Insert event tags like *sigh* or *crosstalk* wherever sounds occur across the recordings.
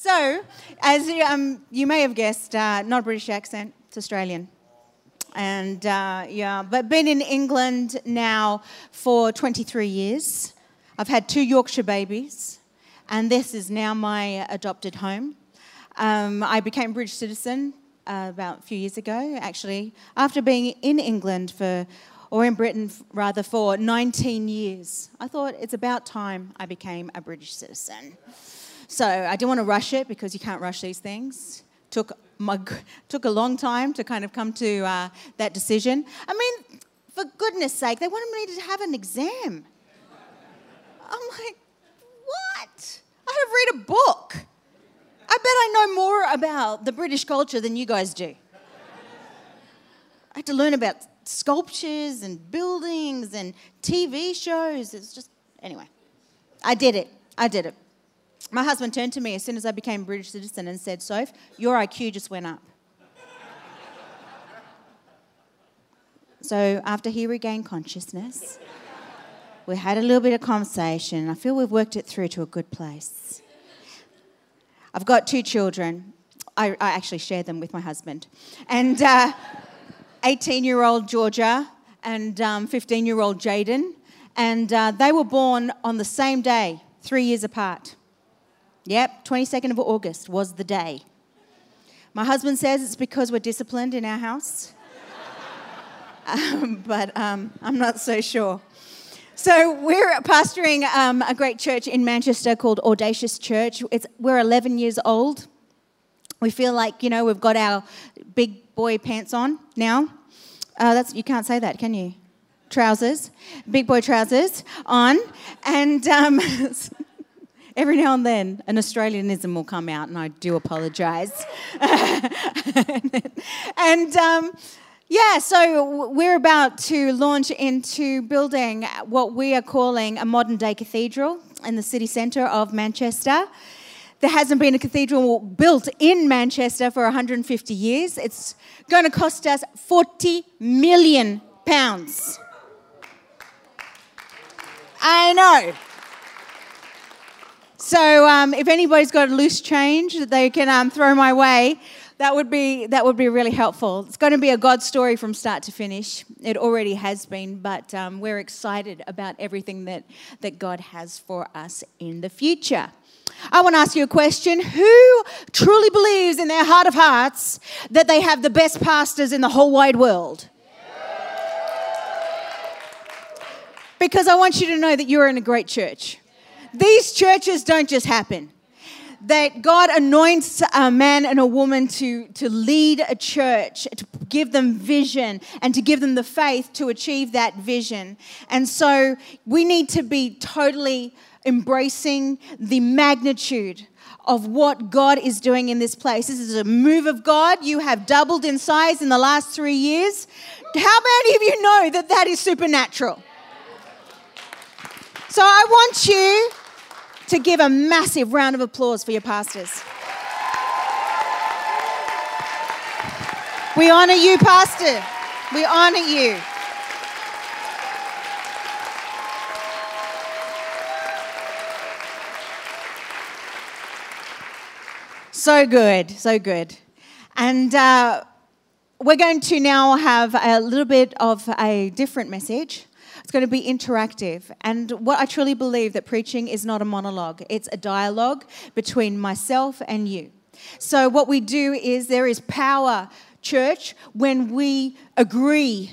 So, as you, um, you may have guessed, uh, not a British accent, it's Australian. And uh, yeah, but been in England now for 23 years. I've had two Yorkshire babies, and this is now my adopted home. Um, I became a British citizen uh, about a few years ago, actually, after being in England for, or in Britain rather, for 19 years. I thought it's about time I became a British citizen. So I didn't want to rush it because you can't rush these things. Took my, took a long time to kind of come to uh, that decision. I mean, for goodness sake, they wanted me to have an exam. I'm like, what? I have read a book. I bet I know more about the British culture than you guys do. I had to learn about sculptures and buildings and TV shows. It's just, anyway, I did it. I did it. My husband turned to me as soon as I became British citizen and said, Soph, your IQ just went up. so after he regained consciousness, we had a little bit of conversation. I feel we've worked it through to a good place. I've got two children. I, I actually share them with my husband. And 18 uh, year old Georgia and 15 um, year old Jaden. And uh, they were born on the same day, three years apart. Yep, 22nd of August was the day. My husband says it's because we're disciplined in our house. *laughs* um, but um, I'm not so sure. So we're pastoring um, a great church in Manchester called Audacious Church. It's, we're 11 years old. We feel like you know we've got our big boy pants on now. Uh, that's you can't say that, can you? Trousers, big boy trousers on, and um, *laughs* every now and then an Australianism will come out, and I do apologise. *laughs* and um, yeah, so we're about to launch into building what we are calling a modern day cathedral in the city centre of Manchester. There hasn't been a cathedral built in Manchester for 150 years. It's going to cost us 40 million pounds. I know. So um, if anybody's got a loose change that they can um, throw my way, that would be that would be really helpful. It's going to be a God story from start to finish. It already has been, but um, we're excited about everything that that God has for us in the future. I want to ask you a question. Who truly believes in their heart of hearts that they have the best pastors in the whole wide world? Because I want you to know that you're in a great church. These churches don't just happen that God anoints a man and a woman to, to lead a church, to give them vision, and to give them the faith to achieve that vision. And so we need to be totally embracing the magnitude of what God is doing in this place. This is a move of God. You have doubled in size in the last three years. How many of you know that that is supernatural? So I want you to give a massive round of applause for your pastors. We honor you, Pastor. We honor you. So good, so good. And uh, we're going to now have a little bit of a different message. It's going to be interactive. And what I truly believe that preaching is not a monologue, it's a dialogue between myself and you. So, what we do is there is power, church, when we agree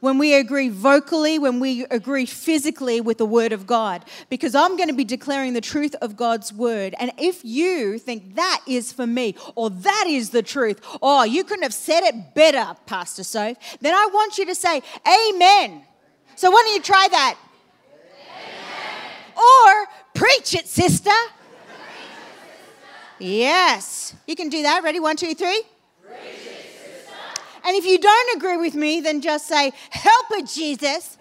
when we agree vocally, when we agree physically with the Word of God. Because I'm going to be declaring the truth of God's Word. And if you think that is for me, or that is the truth, or you couldn't have said it better, Pastor Soph, then I want you to say, Amen. So why don't you try that? Amen. Or preach it, sister. Yes. You can do that. Ready? One, two, three. and if you don't agree with me, then just say, Help it, Jesus.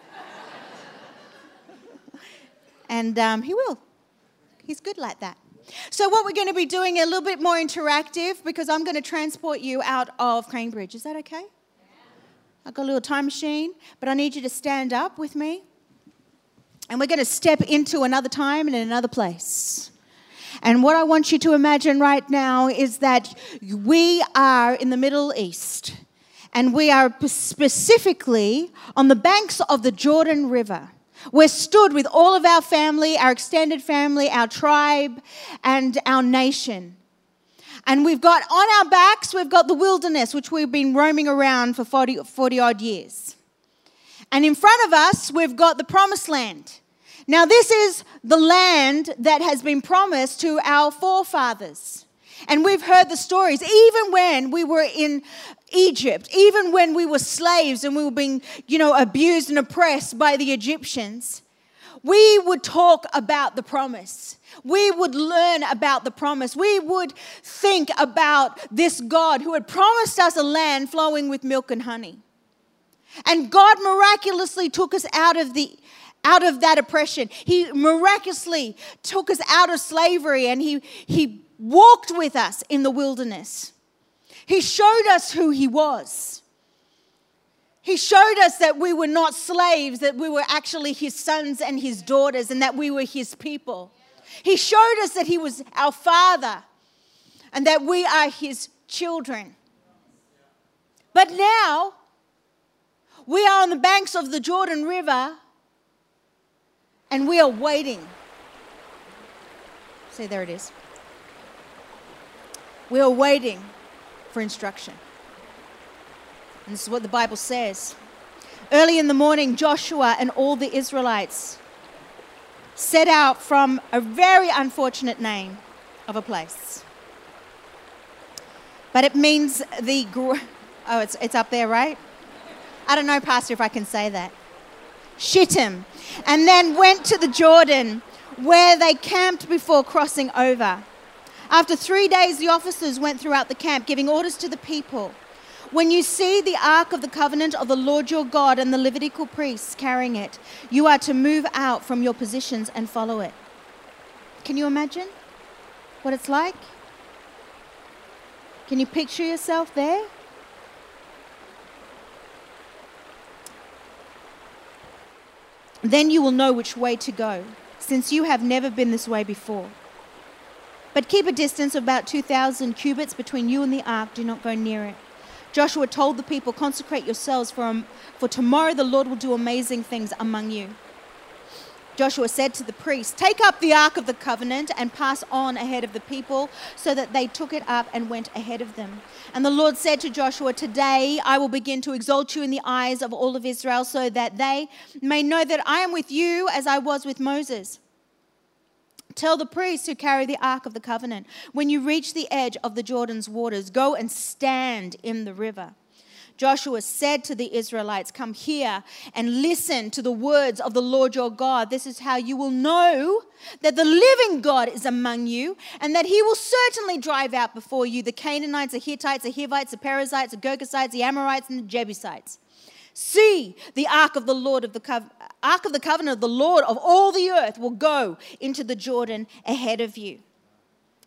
and um, He will. He's good like that. So, what we're going to be doing a little bit more interactive because I'm going to transport you out of Cambridge. Is that okay? I've got a little time machine, but I need you to stand up with me. And we're going to step into another time and in another place. And what I want you to imagine right now is that we are in the Middle East and we are specifically on the banks of the Jordan River. We're stood with all of our family, our extended family, our tribe, and our nation. And we've got on our backs, we've got the wilderness, which we've been roaming around for 40, 40 odd years. And in front of us, we've got the promised land. Now, this is the land that has been promised to our forefathers. And we've heard the stories, even when we were in Egypt, even when we were slaves and we were being, you know, abused and oppressed by the Egyptians. We would talk about the promise. We would learn about the promise. We would think about this God who had promised us a land flowing with milk and honey. And God miraculously took us out of the out of that oppression. He miraculously took us out of slavery and he, he walked with us in the wilderness. He showed us who He was. He showed us that we were not slaves, that we were actually His sons and His daughters, and that we were His people. He showed us that He was our Father and that we are His children. But now, we are on the banks of the Jordan River and we are waiting. See, there it is. We are waiting for instruction. And this is what the Bible says. Early in the morning, Joshua and all the Israelites set out from a very unfortunate name of a place. But it means the. Oh, it's, it's up there, right? I don't know, Pastor, if I can say that. Shittim. And then went to the Jordan where they camped before crossing over. After three days, the officers went throughout the camp, giving orders to the people. When you see the ark of the covenant of the Lord your God and the Levitical priests carrying it, you are to move out from your positions and follow it. Can you imagine what it's like? Can you picture yourself there? Then you will know which way to go, since you have never been this way before. But keep a distance of about 2,000 cubits between you and the ark. Do not go near it. Joshua told the people, Consecrate yourselves, for, um, for tomorrow the Lord will do amazing things among you. Joshua said to the priests, Take up the ark of the covenant and pass on ahead of the people, so that they took it up and went ahead of them. And the Lord said to Joshua, Today I will begin to exalt you in the eyes of all of Israel, so that they may know that I am with you as I was with Moses. Tell the priests who carry the Ark of the Covenant, when you reach the edge of the Jordan's waters, go and stand in the river. Joshua said to the Israelites, Come here and listen to the words of the Lord your God. This is how you will know that the living God is among you, and that he will certainly drive out before you the Canaanites, the Hittites, the Hivites, the Perizzites, the Girgashites, the Amorites, and the Jebusites. See, the ark of the Lord of the co- ark of the covenant of the Lord of all the earth will go into the Jordan ahead of you.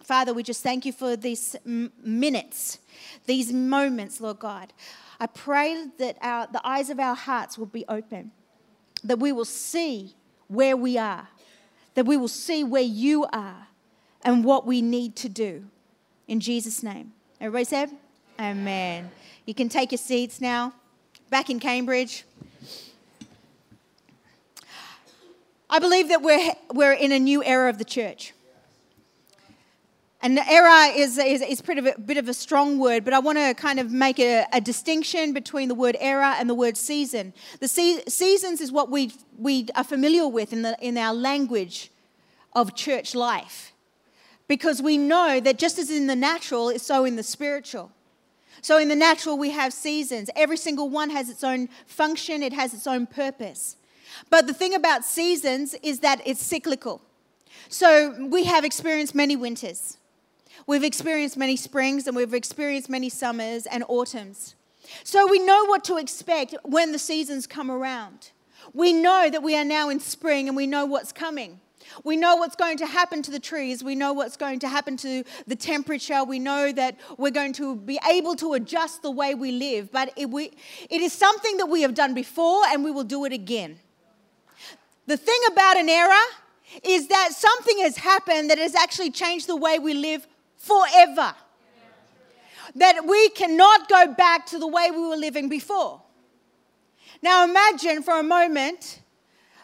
Father, we just thank you for these minutes, these moments, Lord God. I pray that our, the eyes of our hearts will be open, that we will see where we are, that we will see where you are and what we need to do. In Jesus' name. Everybody said, Amen. You can take your seats now back in Cambridge. I believe that we're, we're in a new era of the church. And the era is, is, is pretty a bit of a strong word, but I want to kind of make a, a, distinction between the word era and the word season. The se- seasons is what we, we are familiar with in, the, in our language of church life. Because we know that just as in the natural, is so in the spiritual. So, in the natural, we have seasons. Every single one has its own function, it has its own purpose. But the thing about seasons is that it's cyclical. So, we have experienced many winters, we've experienced many springs, and we've experienced many summers and autumns. So, we know what to expect when the seasons come around. We know that we are now in spring and we know what's coming. We know what's going to happen to the trees. We know what's going to happen to the temperature. We know that we're going to be able to adjust the way we live. But it, we, it is something that we have done before and we will do it again. The thing about an era is that something has happened that has actually changed the way we live forever. That we cannot go back to the way we were living before. Now imagine for a moment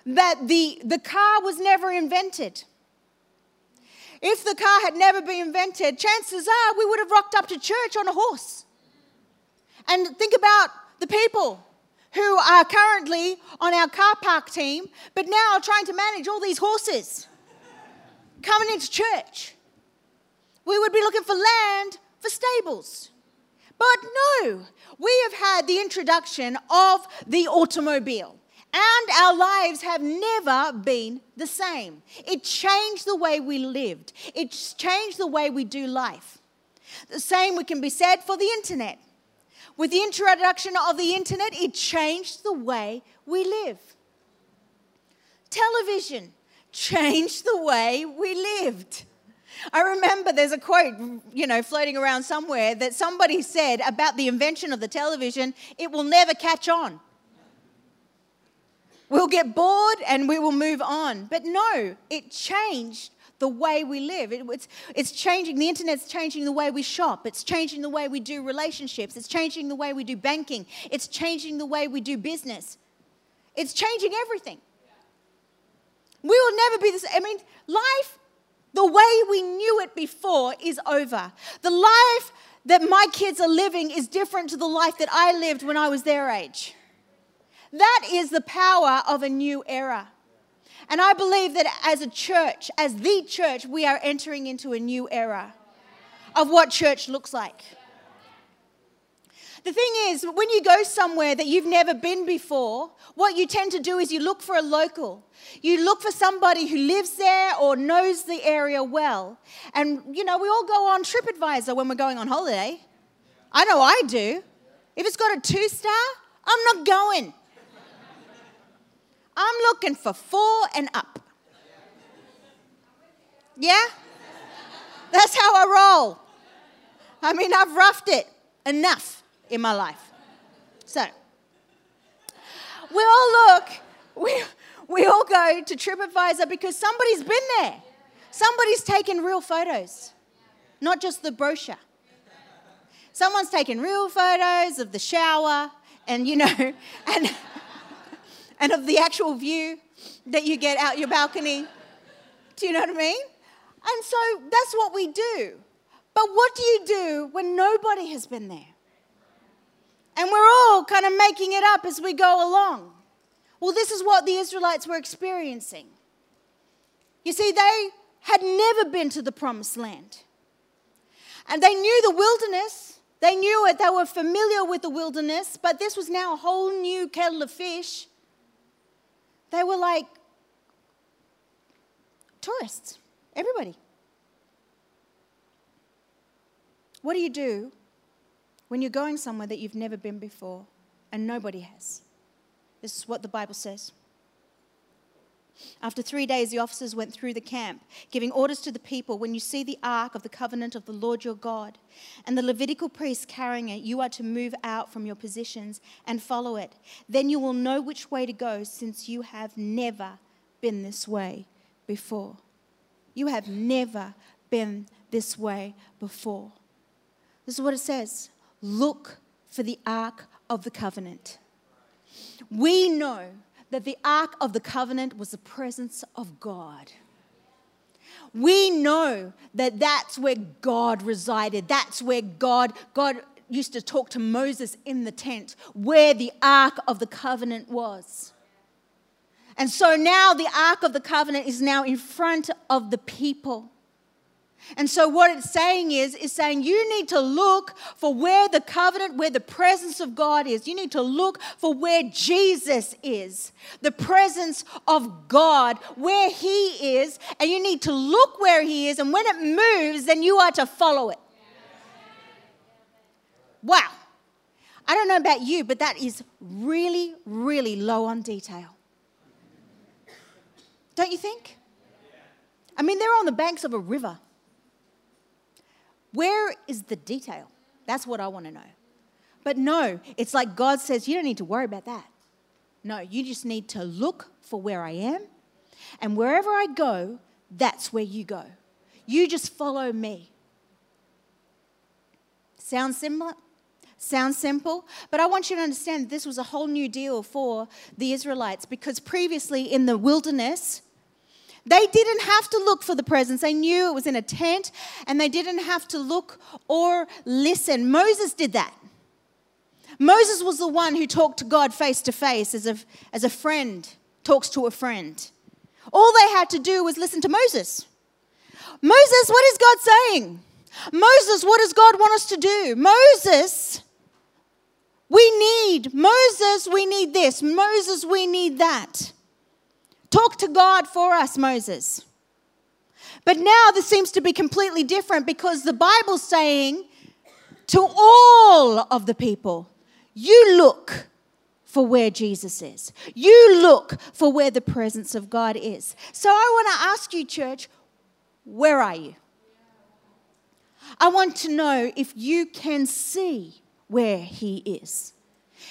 that the, the car was never invented. If the car had never been invented, chances are we would have rocked up to church on a horse. And think about the people who are currently on our car park team, but now trying to manage all these horses coming into church. We would be looking for land for stables. But no, we have had the introduction of the automobile. And our lives have never been the same. It changed the way we lived, it's changed the way we do life. The same can be said for the internet. With the introduction of the internet, it changed the way we live. Television changed the way we lived. I remember there's a quote, you know, floating around somewhere that somebody said about the invention of the television, it will never catch on. We'll get bored and we will move on. But no, it changed the way we live. It, it's, it's changing, the internet's changing the way we shop. It's changing the way we do relationships. It's changing the way we do banking. It's changing the way we do business. It's changing everything. We will never be same. I mean, life, the way we knew it before, is over. The life that my kids are living is different to the life that I lived when I was their age. That is the power of a new era. And I believe that as a church, as the church, we are entering into a new era of what church looks like. The thing is, when you go somewhere that you've never been before, what you tend to do is you look for a local. You look for somebody who lives there or knows the area well. And, you know, we all go on TripAdvisor when we're going on holiday. I know I do. If it's got a two star, I'm not going. I'm looking for four and up. Yeah? That's how I roll. I mean, I've roughed it enough in my life. So, we all look, we, we all go to TripAdvisor because somebody's been there. Somebody's taken real photos, not just the brochure. Someone's taken real photos of the shower and, you know, *laughs* and and of the actual view that you get out your balcony. Do you know what I mean? And so that's what we do. But what do you do when nobody has been there? And we're all kind of making it up as we go along. Well, this is what the Israelites were experiencing. You see, they had never been to the promised land. And they knew the wilderness, they knew it, they were familiar with the wilderness, but this was now a whole new kettle of fish. They were like tourists, everybody. What do you do when you're going somewhere that you've never been before and nobody has? This is what the Bible says. After three days, the officers went through the camp, giving orders to the people When you see the ark of the covenant of the Lord your God and the Levitical priests carrying it, you are to move out from your positions and follow it. Then you will know which way to go, since you have never been this way before. You have never been this way before. This is what it says Look for the ark of the covenant. We know that the Ark of the Covenant was the presence of God. We know that that's where God resided. That's where God, God used to talk to Moses in the tent, where the Ark of the Covenant was. And so now the Ark of the Covenant is now in front of the people. And so what it's saying is, is saying you need to look for where the covenant, where the presence of God is. You need to look for where Jesus is, the presence of God, where He is, and you need to look where He is. And when it moves, then you are to follow it. Wow. I don't know about you, but that is really, really low on detail. Don't you think? I mean, they're on the banks of a river. Where is the detail? That's what I want to know. But no, it's like God says, you don't need to worry about that. No, you just need to look for where I am And wherever I go, that's where you go. You just follow me. Sounds similar? Sounds simple, but I want you to understand this was a whole new deal for the Israelites because previously in the wilderness, they didn't have to look for the presence. They knew it was in a tent and they didn't have to look or listen. Moses did that. Moses was the one who talked to God face to face as a, as a friend talks to a friend. All they had to do was listen to Moses. Moses, what is God saying? Moses, what does God want us to do? Moses, we need. Moses, we need this. Moses, we need that. Talk to God for us, Moses. But now this seems to be completely different because the Bible's saying to all of the people, you look for where Jesus is. You look for where the presence of God is. So I want to ask you, church, where are you? I want to know if you can see where He is,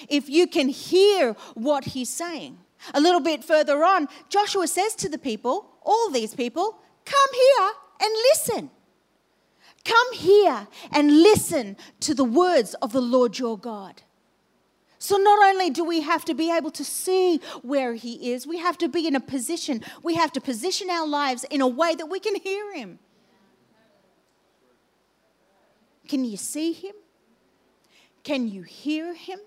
if you can hear what He's saying. A little bit further on, Joshua says to the people, all these people, come here and listen. Come here and listen to the words of the Lord your God. So, not only do we have to be able to see where He is, we have to be in a position, we have to position our lives in a way that we can hear Him. Can you see Him? Can you hear Him?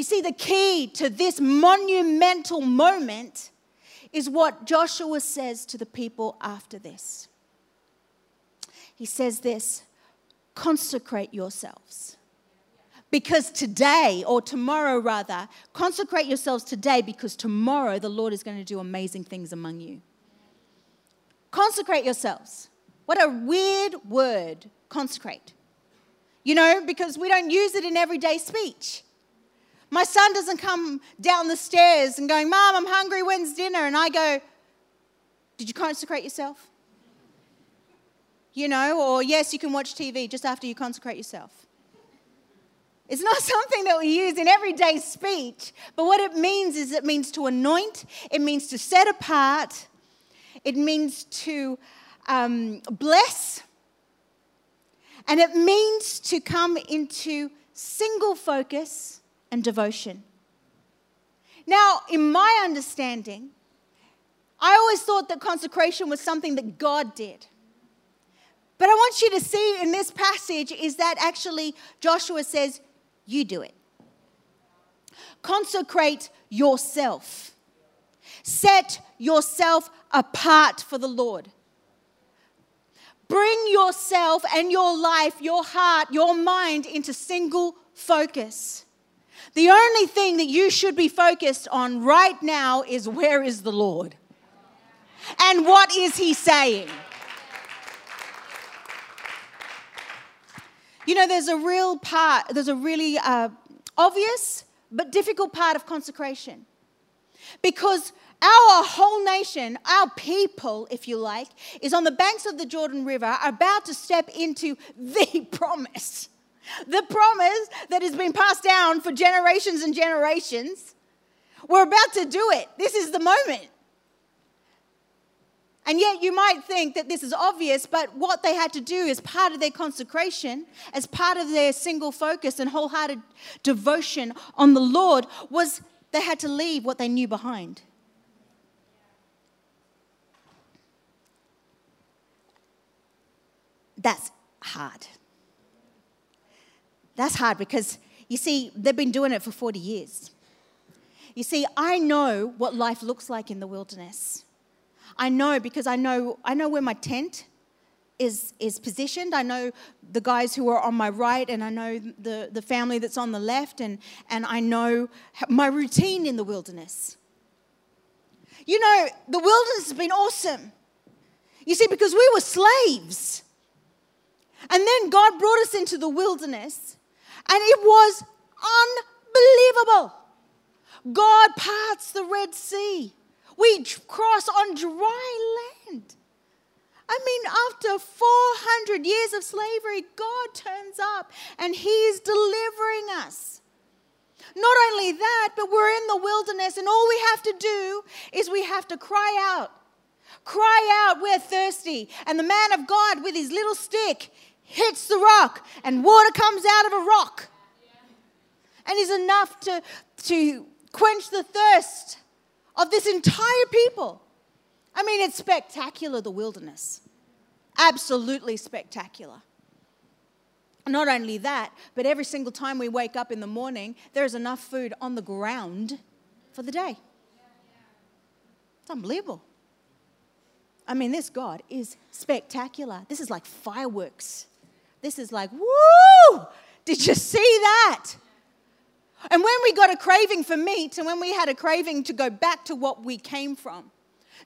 You see, the key to this monumental moment is what Joshua says to the people after this. He says this consecrate yourselves. Because today, or tomorrow rather, consecrate yourselves today because tomorrow the Lord is going to do amazing things among you. Consecrate yourselves. What a weird word, consecrate. You know, because we don't use it in everyday speech. My son doesn't come down the stairs and going, Mom, I'm hungry, when's dinner? And I go, Did you consecrate yourself? You know, or yes, you can watch TV just after you consecrate yourself. It's not *laughs* something that we use in everyday speech, but what it means is it means to anoint, it means to set apart, it means to um, bless, and it means to come into single focus and devotion. Now, in my understanding, I always thought that consecration was something that God did. But I want you to see in this passage is that actually Joshua says, You do it. Consecrate yourself. Set yourself apart for the Lord. Bring yourself and your life, your heart, your mind into single focus. The only thing that you should be focused on right now is where is the Lord? And what is He saying? You know, there's a real part, there's a really uh, obvious but difficult part of consecration. Because our whole nation, our people, if you like, is on the banks of the Jordan River, about to step into *laughs* the promise. The promise that has been passed down for generations and generations. We're about to do it. This is the moment. And yet, you might think that this is obvious, but what they had to do as part of their consecration, as part of their single focus and wholehearted devotion on the Lord, was they had to leave what they knew behind. That's hard. That's hard because, you see, they've been doing it for 40 years. You see, I know what life looks like in the wilderness. I know because I know, I know where my tent is, is positioned. I know the guys who are on my right, and I know the, the family that's on the left, and, and I know my routine in the wilderness. You know, the wilderness has been awesome. You see, because we were slaves. And then God brought us into the wilderness and it was unbelievable. God parts the Red Sea. We cross on dry land. I mean, after 400 years of slavery, God turns up and He's delivering us. Not only that, but we're in the wilderness, and all we have to do is we have to cry out. Cry out, we're thirsty. And the man of God, with his little stick, hits the rock, and water comes out of a rock. And is enough to, to quench the thirst of this entire people. I mean, it's spectacular, the wilderness. Absolutely spectacular. Not only that, but every single time we wake up in the morning, there is enough food on the ground for the day. It's unbelievable. I mean, this God is spectacular. This is like fireworks. This is like, woo! Did you see that? And when we got a craving for meat, and when we had a craving to go back to what we came from,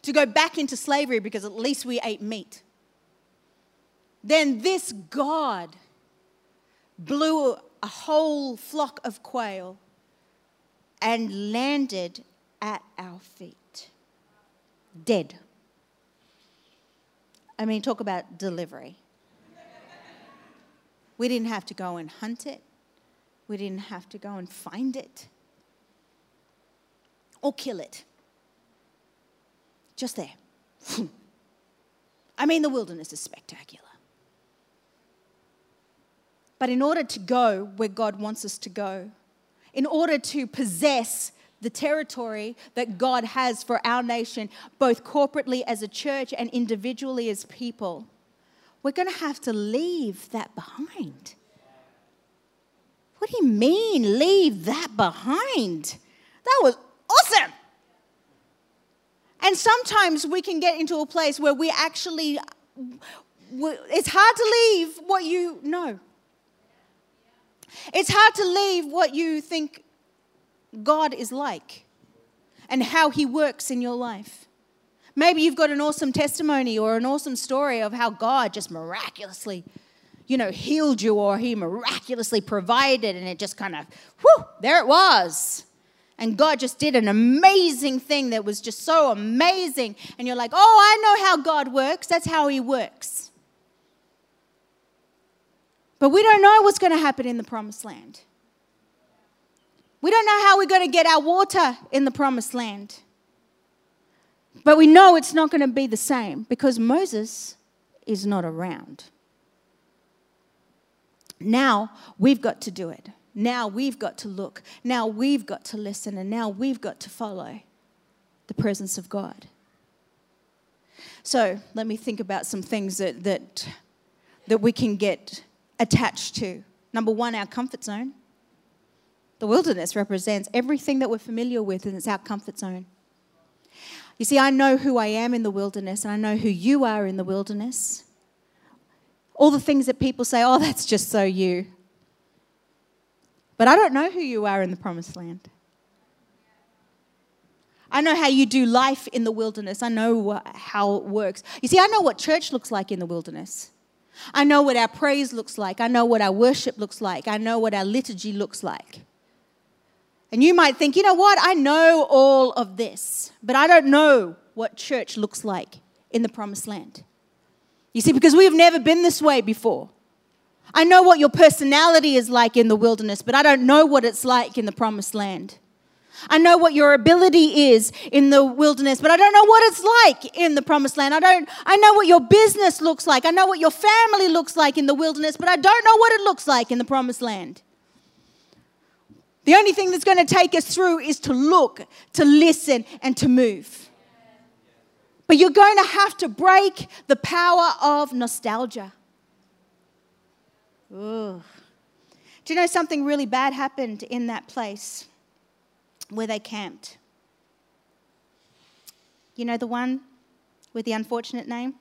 to go back into slavery because at least we ate meat, then this God blew a whole flock of quail and landed at our feet, dead. I mean, talk about delivery. We didn't have to go and hunt it. We didn't have to go and find it or kill it. Just there. *laughs* I mean, the wilderness is spectacular. But in order to go where God wants us to go, in order to possess the territory that God has for our nation, both corporately as a church and individually as people, we're going to have to leave that behind. What do you mean, leave that behind? That was awesome. And sometimes we can get into a place where we actually, it's hard to leave what you know. It's hard to leave what you think God is like and how He works in your life. Maybe you've got an awesome testimony or an awesome story of how God just miraculously you know, healed you or he miraculously provided and it just kind of, whew, there it was. And God just did an amazing thing that was just so amazing. And you're like, oh, I know how God works. That's how he works. But we don't know what's going to happen in the promised land. We don't know how we're going to get our water in the promised land. But we know it's not going to be the same because Moses is not around. Now we've got to do it. Now we've got to look. Now we've got to listen. And now we've got to follow the presence of God. So let me think about some things that, that, that we can get attached to. Number one, our comfort zone. The wilderness represents everything that we're familiar with, and it's our comfort zone. You see, I know who I am in the wilderness, and I know who you are in the wilderness. All the things that people say, oh, that's just so you. But I don't know who you are in the promised land. I know how you do life in the wilderness. I know how it works. You see, I know what church looks like in the wilderness. I know what our praise looks like. I know what our worship looks like. I know what our liturgy looks like. And you might think, you know what? I know all of this, but I don't know what church looks like in the promised land. You see, because we've never been this way before. I know what your personality is like in the wilderness, but I don't know what it's like in the promised land. I know what your ability is in the wilderness, but I don't know what it's like in the promised land. I don't I know what your business looks like. I know what your family looks like in the wilderness, but I don't know what it looks like in the promised land. The only thing that's going to take us through is to look, to listen, and to move. But you're going to have to break the power of nostalgia. Ooh. Do you know something really bad happened in that place where they camped? You know the one with the unfortunate name?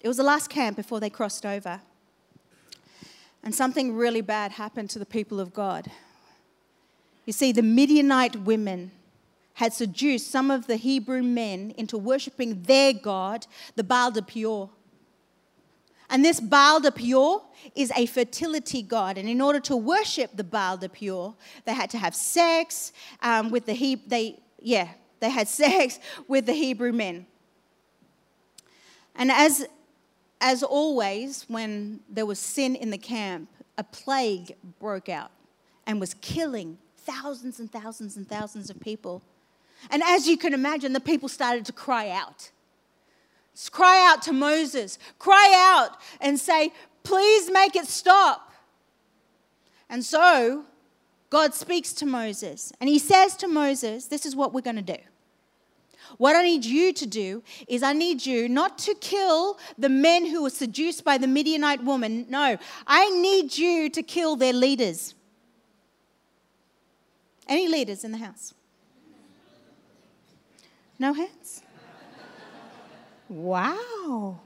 It was the last camp before they crossed over. And something really bad happened to the people of God. You see, the Midianite women had seduced some of the Hebrew men into worshiping their god, the Baal de Peor. And this Baal de Peor is a fertility god. And in order to worship the Baal de Peor, they had to have sex um, with the Hebrew, they, yeah, they had *laughs* sex with the Hebrew men. And as, as always, when there was sin in the camp, a plague broke out and was killing thousands and thousands and thousands of people. And as you can imagine, the people started to cry out. Cry out to Moses, cry out and say, Please make it stop. And so God speaks to Moses and he says to Moses, This is what we're going to do. What I need you to do is, I need you not to kill the men who were seduced by the Midianite woman. No, I need you to kill their leaders. Any leaders in the house? No hands? Wow.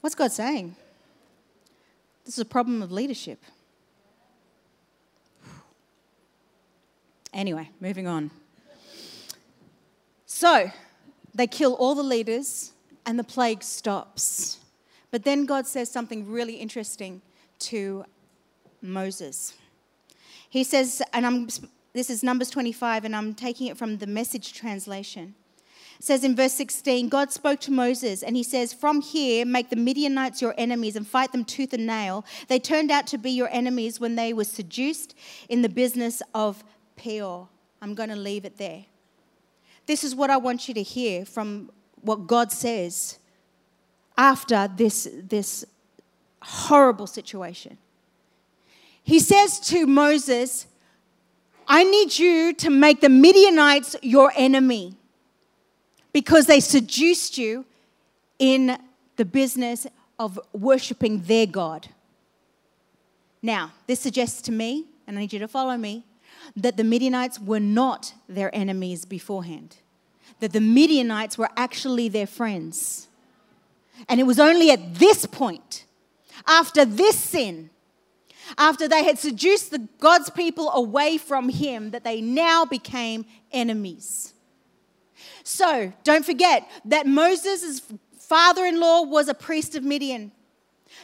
What's God saying? This is a problem of leadership. Anyway, moving on. So, they kill all the leaders and the plague stops. But then God says something really interesting to Moses. He says, and I'm, this is Numbers 25, and I'm taking it from the message translation. It says in verse 16, God spoke to Moses, and he says, From here, make the Midianites your enemies and fight them tooth and nail. They turned out to be your enemies when they were seduced in the business of I'm going to leave it there. This is what I want you to hear from what God says after this, this horrible situation. He says to Moses, I need you to make the Midianites your enemy because they seduced you in the business of worshiping their God. Now, this suggests to me, and I need you to follow me, that the Midianites were not their enemies beforehand, that the Midianites were actually their friends. And it was only at this point, after this sin, after they had seduced the God's people away from him, that they now became enemies. So don't forget that Moses' father in law was a priest of Midian.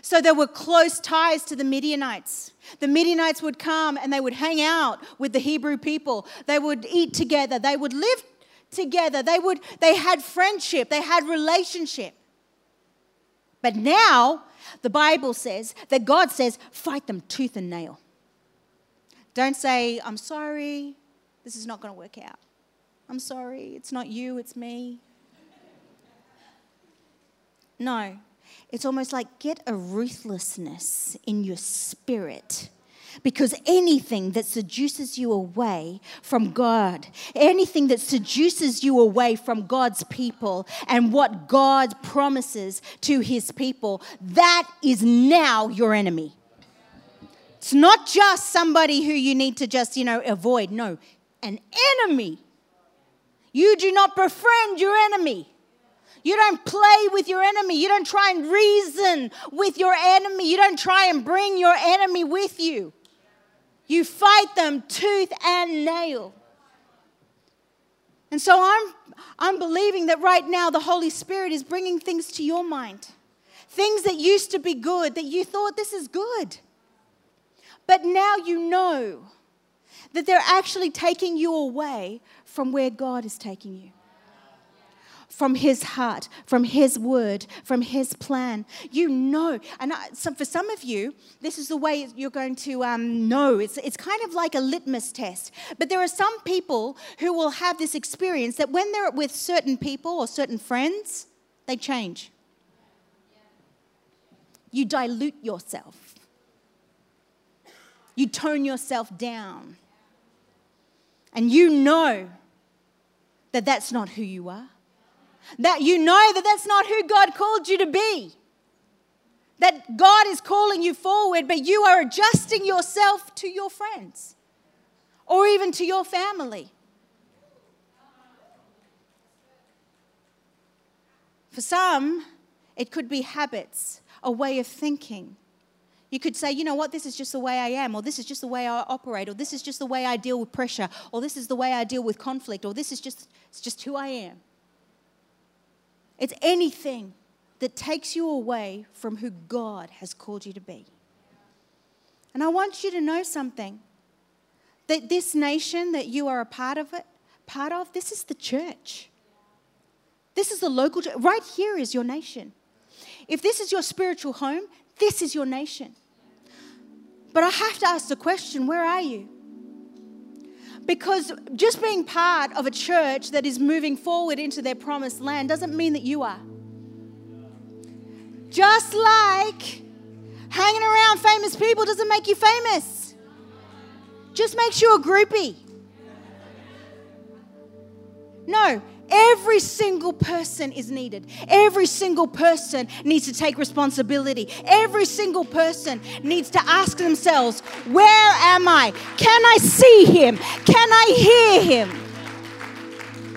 So there were close ties to the Midianites. The Midianites would come and they would hang out with the Hebrew people. They would eat together. They would live together. They would they had friendship. They had relationship. But now the Bible says that God says, fight them tooth and nail. Don't say, I'm sorry, this is not going to work out. I'm sorry, it's not you, it's me. No, it's almost like get a ruthlessness in your spirit. Because anything that seduces you away from God, anything that seduces you away from God's people and what God promises to his people, that is now your enemy. It's not just somebody who you need to just, you know, avoid. No, an enemy. You do not befriend your enemy. You don't play with your enemy. You don't try and reason with your enemy. You don't try and bring your enemy with you. You fight them tooth and nail. And so I'm, I'm believing that right now the Holy Spirit is bringing things to your mind. Things that used to be good, that you thought this is good. But now you know that they're actually taking you away from where God is taking you from his heart, from his word, from his plan. You know. And I, so for some of you, this is the way you're going to um, know. It's, it's kind of like a litmus test. But there are some people who will have this experience that when they're with certain people or certain friends, they change. You dilute yourself, you tone yourself down. And you know that that's not who you are. That you know that that's not who God called you to be. That God is calling you forward, but you are adjusting yourself to your friends or even to your family. For some, it could be habits, a way of thinking. You could say, you know what, this is just the way I am, or this is just the way I operate, or this is just the way I deal with pressure, or this is the way I deal with conflict, or this is just, it's just who I am. It's anything that takes you away from who God has called you to be. And I want you to know something that this nation that you are a part of it, part of, this is the church. This is the local church. Right here is your nation. If this is your spiritual home, this is your nation. But I have to ask the question where are you? Because just being part of a church that is moving forward into their promised land doesn't mean that you are. Just like hanging around famous people doesn't make you famous, just makes you a groupie. No, Every single person is needed. Every single person needs to take responsibility. Every single person needs to ask themselves, Where am I? Can I see him? Can I hear him?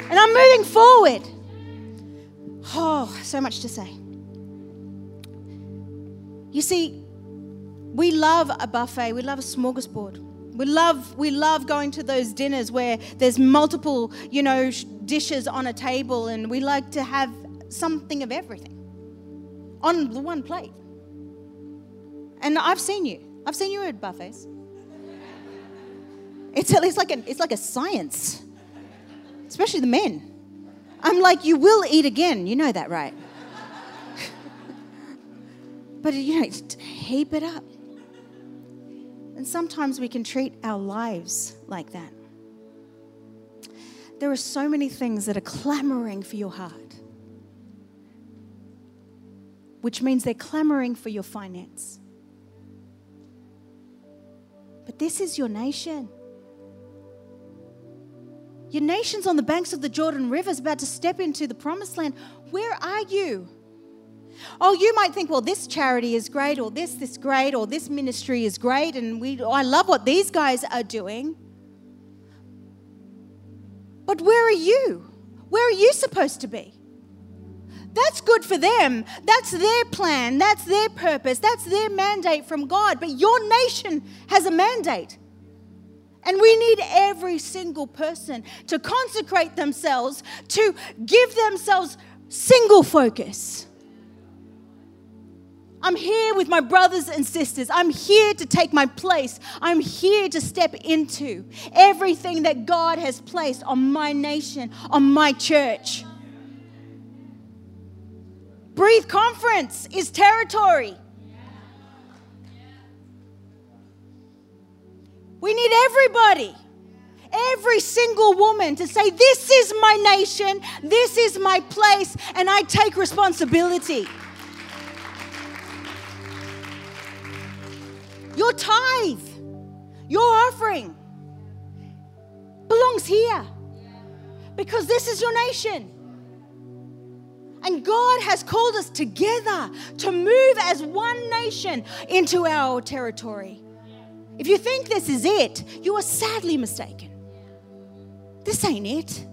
And I'm moving forward. Oh, so much to say. You see, we love a buffet, we love a smorgasbord. We love, we love going to those dinners where there's multiple, you know, dishes on a table and we like to have something of everything on the one plate. And I've seen you. I've seen you at buffets. It's, it's, like a, it's like a science, especially the men. I'm like, you will eat again. You know that, right? *laughs* but, you know, heap it up. And sometimes we can treat our lives like that. There are so many things that are clamoring for your heart, which means they're clamoring for your finance. But this is your nation. Your nation's on the banks of the Jordan River, is about to step into the promised land. Where are you? Oh, you might think, well, this charity is great, or this this great, or this ministry is great, and we I love what these guys are doing. But where are you? Where are you supposed to be? That's good for them. That's their plan. That's their purpose. That's their mandate from God. But your nation has a mandate. And we need every single person to consecrate themselves, to give themselves single focus. I'm here with my brothers and sisters. I'm here to take my place. I'm here to step into everything that God has placed on my nation, on my church. Breathe Conference is territory. We need everybody, every single woman to say, This is my nation, this is my place, and I take responsibility. Your tithe, your offering belongs here because this is your nation. And God has called us together to move as one nation into our territory. If you think this is it, you are sadly mistaken. This ain't it.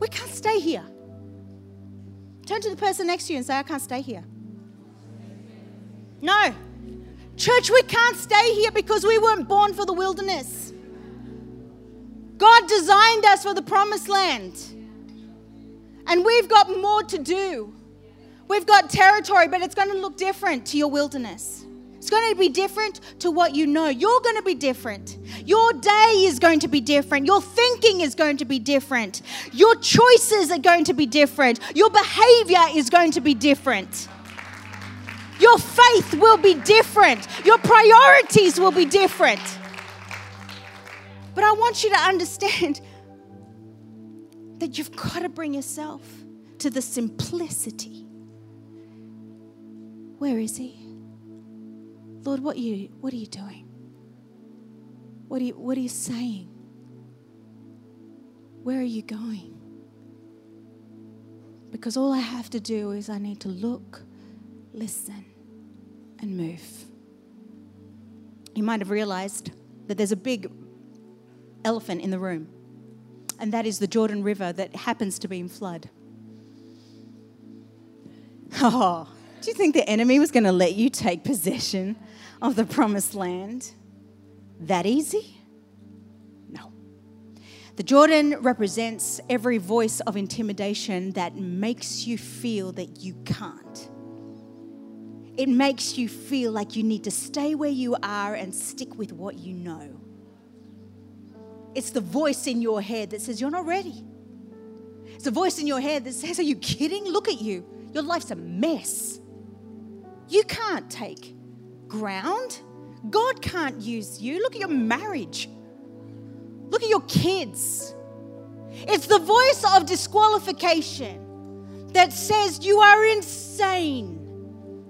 We can't stay here. Turn to the person next to you and say, I can't stay here. No, Church, we can't stay here because we weren't born for the wilderness. God designed us for the promised land. And we've got more to do. We've got territory, but it's going to look different to your wilderness. It's going to be different to what you know. You're going to be different. Your day is going to be different. Your thinking is going to be different. Your choices are going to be different. Your behavior is going to be different. Your faith will be different. Your priorities will be different. But I want you to understand that you've got to bring yourself to the simplicity. Where is he? Lord, what are you, what are you doing? What are you, what are you saying? Where are you going? Because all I have to do is I need to look listen, and move. You might have realized that there's a big elephant in the room, and that is the Jordan River that happens to be in flood. Oh, do you think the enemy was going to let you take possession of the promised land that easy? No. The Jordan represents every voice of intimidation that makes you feel that you can't it makes you feel like you need to stay where you are and stick with what you know. It's the voice in your head that says, You're not ready. It's the voice in your head that says, Are you kidding? Look at you. Your life's a mess. You can't take ground. God can't use you. Look at your marriage. Look at your kids. It's the voice of disqualification that says you are insane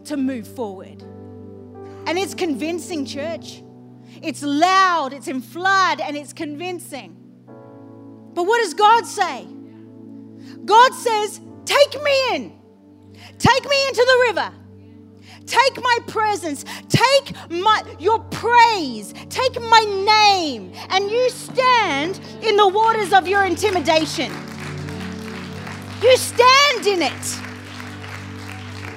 to move forward. And it's convincing, church. It's loud, it's in flood, and it's convincing. But what does God say? God says, Take me in. Take me into the river. Take my presence, take my your praise, take my name, and you stand in the waters of your intimidation. You stand in it.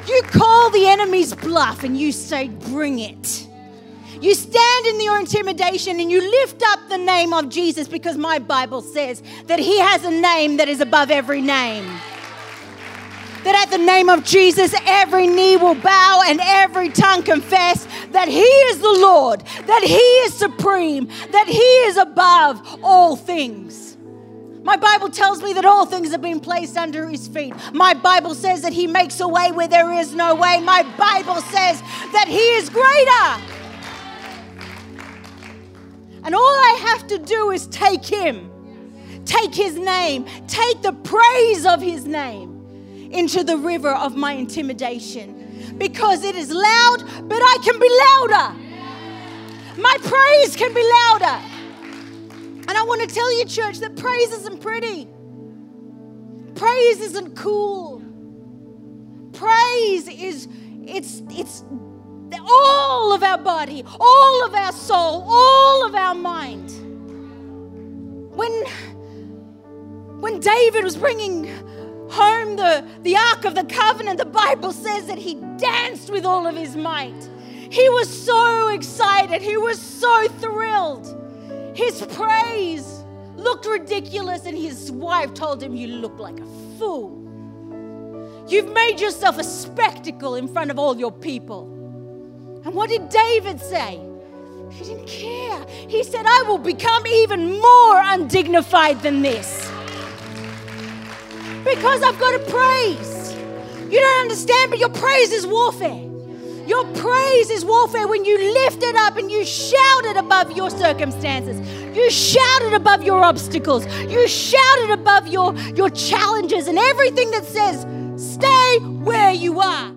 You call the enemy's bluff and you say, Bring it. You stand in your intimidation and you lift up the name of Jesus because my Bible says that he has a name that is above every name. That at the name of Jesus, every knee will bow and every tongue confess that he is the Lord, that he is supreme, that he is above all things. My Bible tells me that all things have been placed under his feet. My Bible says that he makes a way where there is no way. My Bible says that he is greater. And all I have to do is take him, take his name, take the praise of his name into the river of my intimidation. Because it is loud, but I can be louder. My praise can be louder. And I want to tell you, church, that praise isn't pretty. Praise isn't cool. Praise is it's it's all of our body, all of our soul, all of our mind. When, when David was bringing home the, the Ark of the Covenant, the Bible says that he danced with all of his might. He was so excited, he was so thrilled. His praise looked ridiculous, and his wife told him, You look like a fool. You've made yourself a spectacle in front of all your people. And what did David say? He didn't care. He said, I will become even more undignified than this. Because I've got to praise. You don't understand, but your praise is warfare. Your praise is warfare when you lift it up and you shout it above your circumstances. You shout it above your obstacles. You shout it above your, your challenges and everything that says, stay where you are.